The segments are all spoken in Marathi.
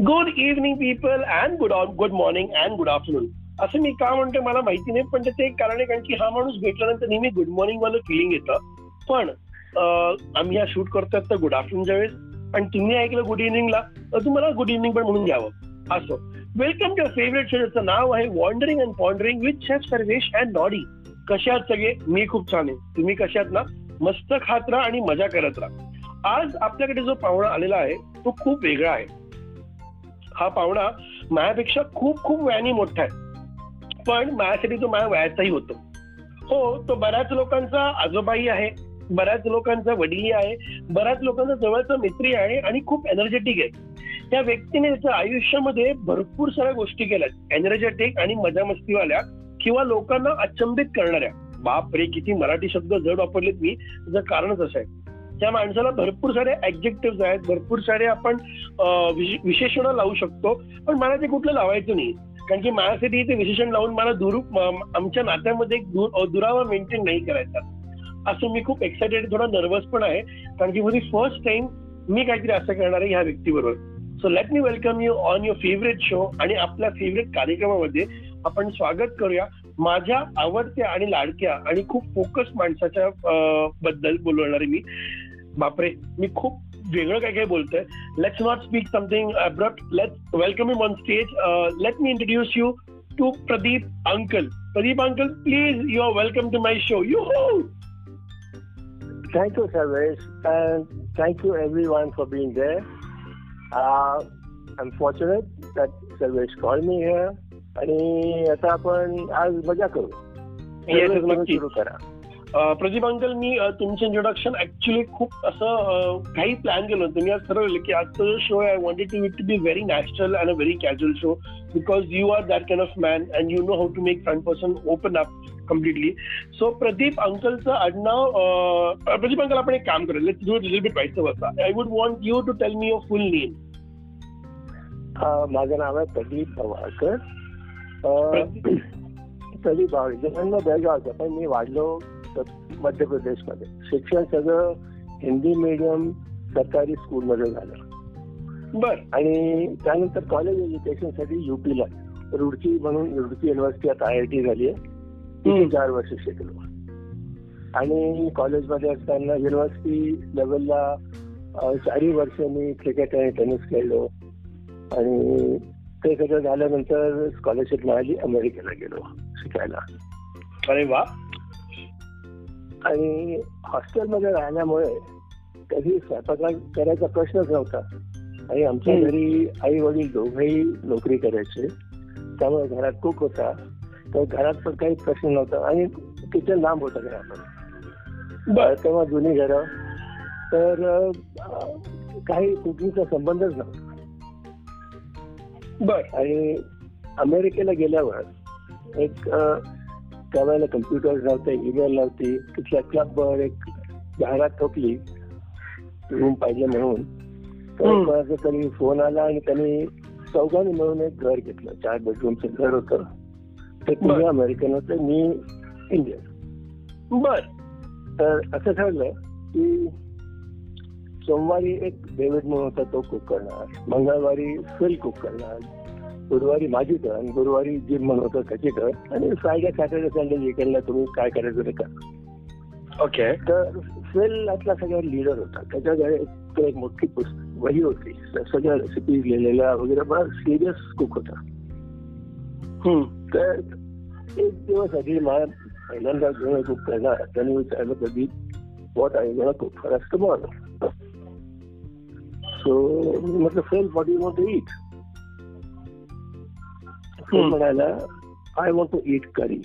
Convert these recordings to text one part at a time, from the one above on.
Good evening people and good good morning and good afternoon असं मी का म्हणतो मला माहिती नाही पण ते एक कारण आहे कारण की हा माणूस भेटल्यानंतर नेहमी गुड मॉर्निंग वालं फिलिंग येतं. पण आम्ही हा शूट करतोय तर गुड आफ्टरनूनच्या वेळेस आणि तुम्ही ऐकलं गुड इव्हनिंगला तर तुम्हाला गुड इव्हनिंग पण म्हणून घ्यावं. असं. वेलकम टू फेवरेट शोचं नाव आहे wandering and pondering with chef Sarvesh and Noddy कशा आहात सगळे? मी खूप छान आहे. तुम्ही कशा आहात ना? मस्त खात राहा आणि मजा करत राहा. आज आपल्याकडे जो पाहुणा आलेला आहे तो खूप वेगळा आहे. हा पाहुणा माझ्यापेक्षा खूप खूप वयाने मोठा आहे. पण माझ्यासाठी तो माझ्या वयाचाही होतो. हो तो बऱ्याच लोकांचा आजोबाई आहे बऱ्याच लोकांचा वडीलही आहे बऱ्याच लोकांचा जवळचा मित्री आहे आणि खूप एनर्जेटिक आहे. त्या व्यक्तीने त्याच्या आयुष्यामध्ये भरपूर साऱ्या गोष्टी केल्या. एनर्जेटिक आणि मजा मस्तीवाल्या किंवा लोकांना अचंबित करणाऱ्या. बाप रे किती मराठी शब्द जड वापरलेत मी. त्याचं कारणच असं आहे? त्या माणसाला भरपूर सारे ऍब्जेक्टिव्ह आहेत भरपूर सारे आपण विशेषण लावू शकतो. पण मला ते कुठलं लावायचं नाही. कारण की माझ्यासाठी ते विशेषण लावून मला दूर आमच्या नात्यामध्ये एक दुरावा मेंटेन नाही करायचा. असं मी खूप एक्सायटेड थोडा नर्वस पण आहे. कारण की माझी फर्स्ट टाइम मी काहीतरी असं करणार आहे ह्या व्यक्तीबरोबर. So let me welcome you on your favourite show आणि आपल्या फेवरेट कार्यक्रमामध्ये आपण स्वागत करूया माझ्या आवडत्या आणि लाडक्या आणि खूप फोकस माणसाच्या बद्दल बोलणार मी. बापरे मी खूप वेगळं काय काय बोलतोय. Let's not speak something abrupt let welcome you on stage let me introduce you to Pradeep uncle Pradeep uncle please you are welcome to my show you Thank you, Sarvesh, and thank you everyone for being there. Uh, I'm fortunate that Sarvesh called me here. आणि आता आपण आज मज़ा करू सुरू करा प्रदीप अंकल मी तुमचं इंट्रोडक्शन ऍक्च्युली खूप असं काही प्लॅन केलं होतं. मी आज ठरवलं की आजचा जो show I wanted to it to be very natural and a very casual show because you are that kind of man and you know how to make front person open up completely so Pradeep अंकलचं आडनाव प्रदीप अंकल आपण एक काम करेल I would want you to tell me your full name माझं नाव आहे प्रदीप पवारकर प्रदीप. जन्म बेळगावचं पण मी वाढलो मध्य प्रदेशमध्ये. शिक्षण सगळं हिंदी मीडियम सरकारी स्कूलमध्ये झालं. बर. आणि त्यानंतर कॉलेज एज्युकेशनसाठी युपीला रुडकी म्हणून रुडकी युनिव्हर्सिटीत आय आय टी झाली आहे. तिथे चार वर्ष शिकलो. आणि कॉलेजमध्ये असताना युनिव्हर्सिटी लेवलला चारही वर्ष मी क्रिकेट आणि टेनिस खेळलो. आणि ते सगळं झाल्यानंतर स्कॉलरशिप मिळाली अमेरिकेला गेलो शिकायला. अरे वा. आणि हॉस्टेलमध्ये राहिल्यामुळे कधी स्वयंपाक करायचा प्रश्नच नव्हता. आणि आमच्या घरी आई वडील दोघेही नोकरी करायचे. त्यामुळे घरात कुक होता. तर घरात पण काही प्रश्न नव्हता आणि किचन लांब होतं घरामध्ये. तेव्हा जुनी घरं. तर काही कुकिंगचा संबंधच नव्हता. बर. आणि अमेरिकेला गेल्यावर एक त्यावेळेला कम्प्युटर नव्हते ईमेल नव्हती. तिथल्या क्लबवर एक जाहिरात ठोकली रूम पाहिजे म्हणून. तर तरी फोन आला आणि त्यांनी चौघांनी मिळून एक घर घेतलं. चार बेडरूमचं घर होतं. ते तुम्ही अमेरिकन होतं मी इंडियन बर. तर असं ठरलं की सोमवारी एक डेव्हिड म्हणून होता तो कुक करणार. मंगळवारी फिल कुक करणार. गुरुवारी माझी टर्न गुरुवारी जिम म्हणून होतं त्याची टर्न आणि फ्रायडे सॅटर्डे संडे विकेंडला तुम्ही काय करायचं ते करा. ओके तर फिल आपला सगळ्या लिडर होता. त्याच्याकडे एक मोठी पुस्तक वही होती. सगळ्या रेसिपीज़ लिहिलेल्या वगैरे बरा सिरियस कुक होता. तर एक दिवस आधी मला पहिल्यांदा जेव्हा कुक करणार त्यांनी विचारलं कधी what I gonna cook for us tomorrow so म्हटलं फेल व्हॉट यू टू इट म्हणाला I want to eat curry.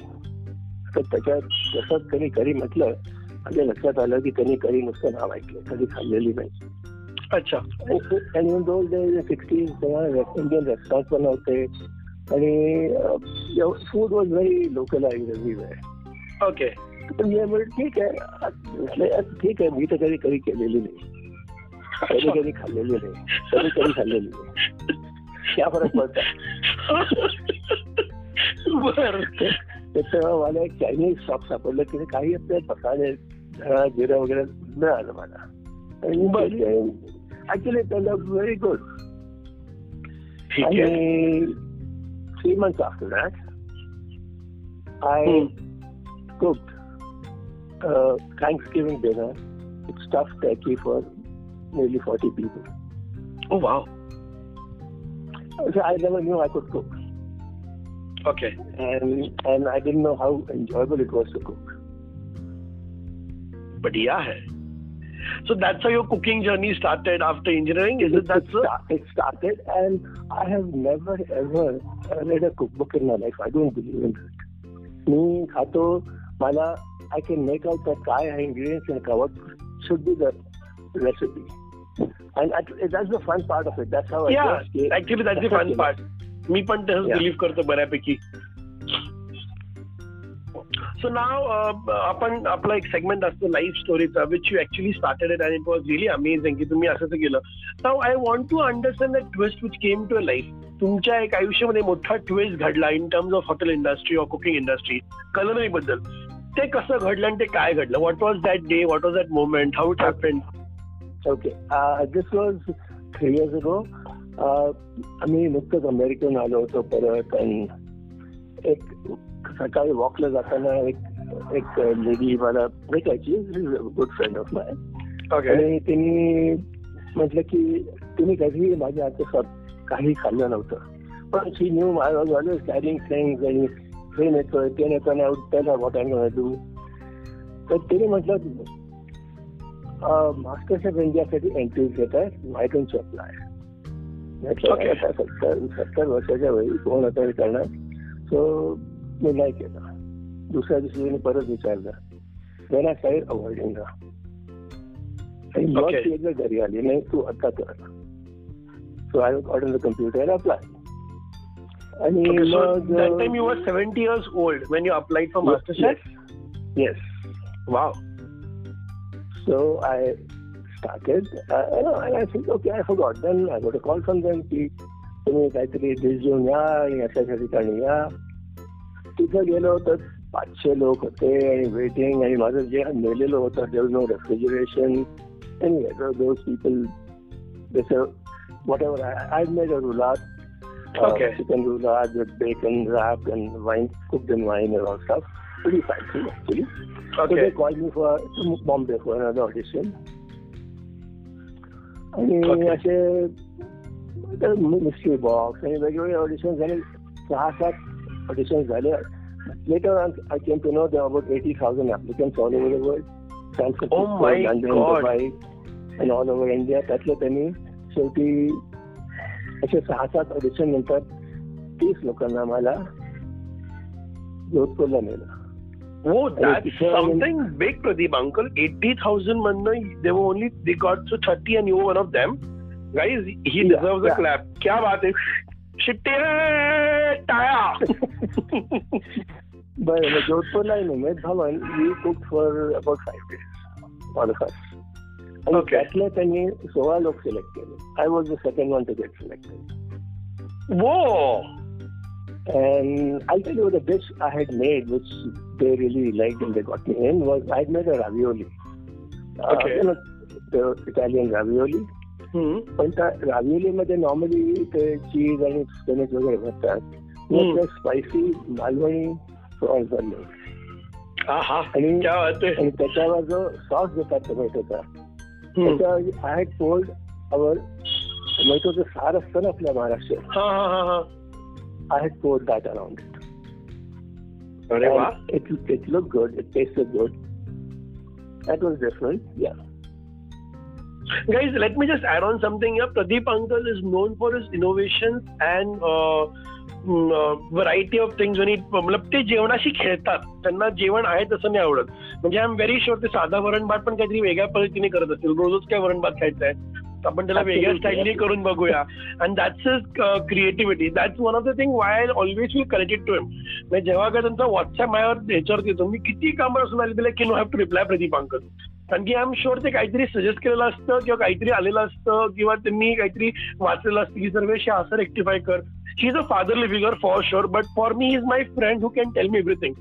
तर त्याच्यात जसं त्यांनी करी म्हटलं माझ्या लक्षात आलं की त्यांनी करी नुसतं नाव ऐकलं कधी खाल्लेली नाही. अच्छा. इंडियन रेस्टॉरंट पण होते. आणि food was very localize everywhere okay ठीक आहे ठीक आहे मी तर कधी कधी केलेली नाही. कधी कधी खाल्लेली नाही. कधी कधी खाल्लेली नाही. क्या फरक पडतो तेव्हा मला एक चायनीज शॉप सापडलं की काही आपले मसाले जिरं वगैरे मिळालं मला ऍक्च्युली त्याला व्हेरी गुड ठीक आहे आणि three months after that I cooked uh, Thanksgiving dinner with stuffed turkey for nearly 40 people. Oh wow So I never knew I could cook, Okay. And and I didn't know how enjoyable it was to cook. But yeah. So that's how your cooking journey started after engineering. Is it, it that it, so? It started, and I have never ever read a cookbook in my life. I don't believe in that. Me, Kato, Mala, I can make out that kaya ingredients and what should be the recipe. And that's the fun part of it. That's how yeah, I Yeah, actually, that's the fun part. मी पण तसंच. बिलीव्ह करतो बऱ्यापैकी. सो नाव आपण आपला एक सेगमेंट असतो life स्टोरीचा which you actually started it and it was really amazing की तुम्ही असं केलं. Now I want to understand that twist which came to a life तुमच्या एक आयुष्यामध्ये मोठा ट्विस्ट घडला in terms of hotel industry or cooking industry culinary बद्दल. ते कसं घडलं आणि ते काय घडलं? What was that day what was that moment how it happen Okay. Uh, this was three years ago. Uh, आम्ही नुकतंच अमेरिकेहून आलो होतो परत आणि एक सकाळी वॉकला जाताना एक एक लेडी मला भेटायची. गुड फ्रेंड ऑफ माय आणि तिने म्हटलं की तुम्ही कधीही माझ्या हातचं काही खाल्लं नव्हतं. पण she knew I was always carrying things आणि हे नेतोय ते आणि आउट टेल वॉट डू तर तिने म्हटलं मास्टर शेफ इंडियासाठी एंट्रीज घेत आहे डोंट यू अप्लाय Okay. आता सत्तर सत्तर वर्षाच्या वेळी कोण आता हे करणार सो मी नाही केलं दुसऱ्या दिवशी तिने परत विचारलं देन आय साईड अवॉइडिंग आणि मग Okay. ती एकदा घरी आली नाही तू आता कर so I got in the computer apply आणि Okay, so मग that time you were 70 years old when you applied for MasterChef? Yes. Wow. So I started, uh, and I think, okay, I forgot. Then I got a call from them की तुम्ही काहीतरी डिश घेऊन या आणि अशा अशा ठिकाणी या तिथं गेलो तर पाचशे लोक होते आणि वेटिंग आणि माझं जे नेलेलं होतं देव नो रेफ्रिजरेशन आणि दोज पीपल जसं whatever I made a roulade Okay. Chicken roulade with bacon wrap and wine cooked in wine and all stuff pretty fancy actually. So Okay. they called me for to Bombay for another audition. आणि. असे मिस्ट्री बॉक्स आणि वेगवेगळे ऑडिशन झाले. सहा सात ऑडिशन झाले. Later I came to know they about eighty thousand applicants all over the world all over India त्यातले त्यांनी शेवटी असे सहा सात ऑडिशन नंतर तीस लोकांना मला जोधपूरला नेलं. Oh, that's Because- something big, Pradeep. Uncle, 80,000 manna, they were only, they got to 30 and you were one of them. Guys, he Yeah, deserves a yeah. clap. क्या बात है? शिट्टे टाया. बरं मग जोधपूरला आहे Umaid Bhawan we cook for about five days all of us आणि Okay. त्यातले त्यांनी सोळा लोक सिलेक्ट केले I was the second one to get selected Whoa. And I'll tell you the dish I had made, which they really liked and they got me in, was I had made a ravioli. Uh, Okay. you know, the Italian ravioli. Hmm. पण त्या ravioli मध्ये नॉर्मली ते चीज आणि स्पिनच वगैरे भरतात हम्म. स्पायसी मालवणी प्रॉन्स भरले Aha. आणि क्या बात है? आणि त्याच्यावर जो सॉस देतात टोमॅटोचा Hmm. त्याच्यावर आय हॅड पोल्ड अवर टोमॅटोचं सार असतं ना आपल्या महाराष्ट्रात हा हा हा हा दॅट अराउंड इट अरे वा And It, it looked good. It tasted good. That was different. Yeah. Guys, let me just add on something here. Pradeep Uncle is known for his innovations and uh, mm, uh, variety of things when he मतलब ते जेवणाशी खेळतात त्यांना जेवण आहे तसं नाही आवडत म्हणजे आय एम व्हेरी शुअर ते साधा वरण भात पण काहीतरी वेगळ्या पद्धतीने करत असतील रोजच काय वरण भात खायचं आहे आपण त्याला वेगळ्या. स्टाईलने करून बघूया. And that's is creativity that's one of the thing why I always will connected to him म्हणजे जेव्हा काय त्यांचा व्हॉट्सअप माझ्यावर ह्याच्यावरती येतो मी किती कामं असून आले तिला की no have to reply Pradeep uncle कारण की आय एम शुअर ते काहीतरी सजेस्ट केलेलं असतं किंवा काहीतरी आलेलं असतं किंवा त्यांनी काहीतरी वाचलेलं असतं की सर्वेश असं रेक्टिफाय कर. He is a fatherly figure for sure but for me is my friend who can tell me everything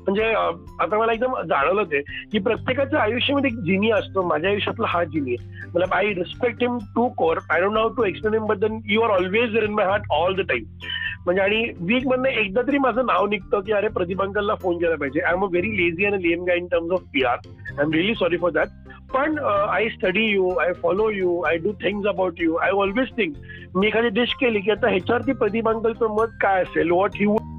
म्हणजे आता मला एकदम जाणवलं ते की प्रत्येकाच्या आयुष्यामध्ये एक जिनी असतो. माझ्या आयुष्यातला हा जिनी आहे. मतलब I respect him to core I don't know to explain him but you are always in my heart all the time म्हणजे आणि वीक मधनं एकदा तरी माझं नाव निघतं की अरे प्रतिभांकलला फोन केला पाहिजे. I am a very lazy and lame guy in terms of P R I am really sorry for that पण I study you I follow you I do things about you I always think मी एखादी डिश केली की आता ह्याच्यावरती प्रतिभांकलचं मत काय असेल? What he would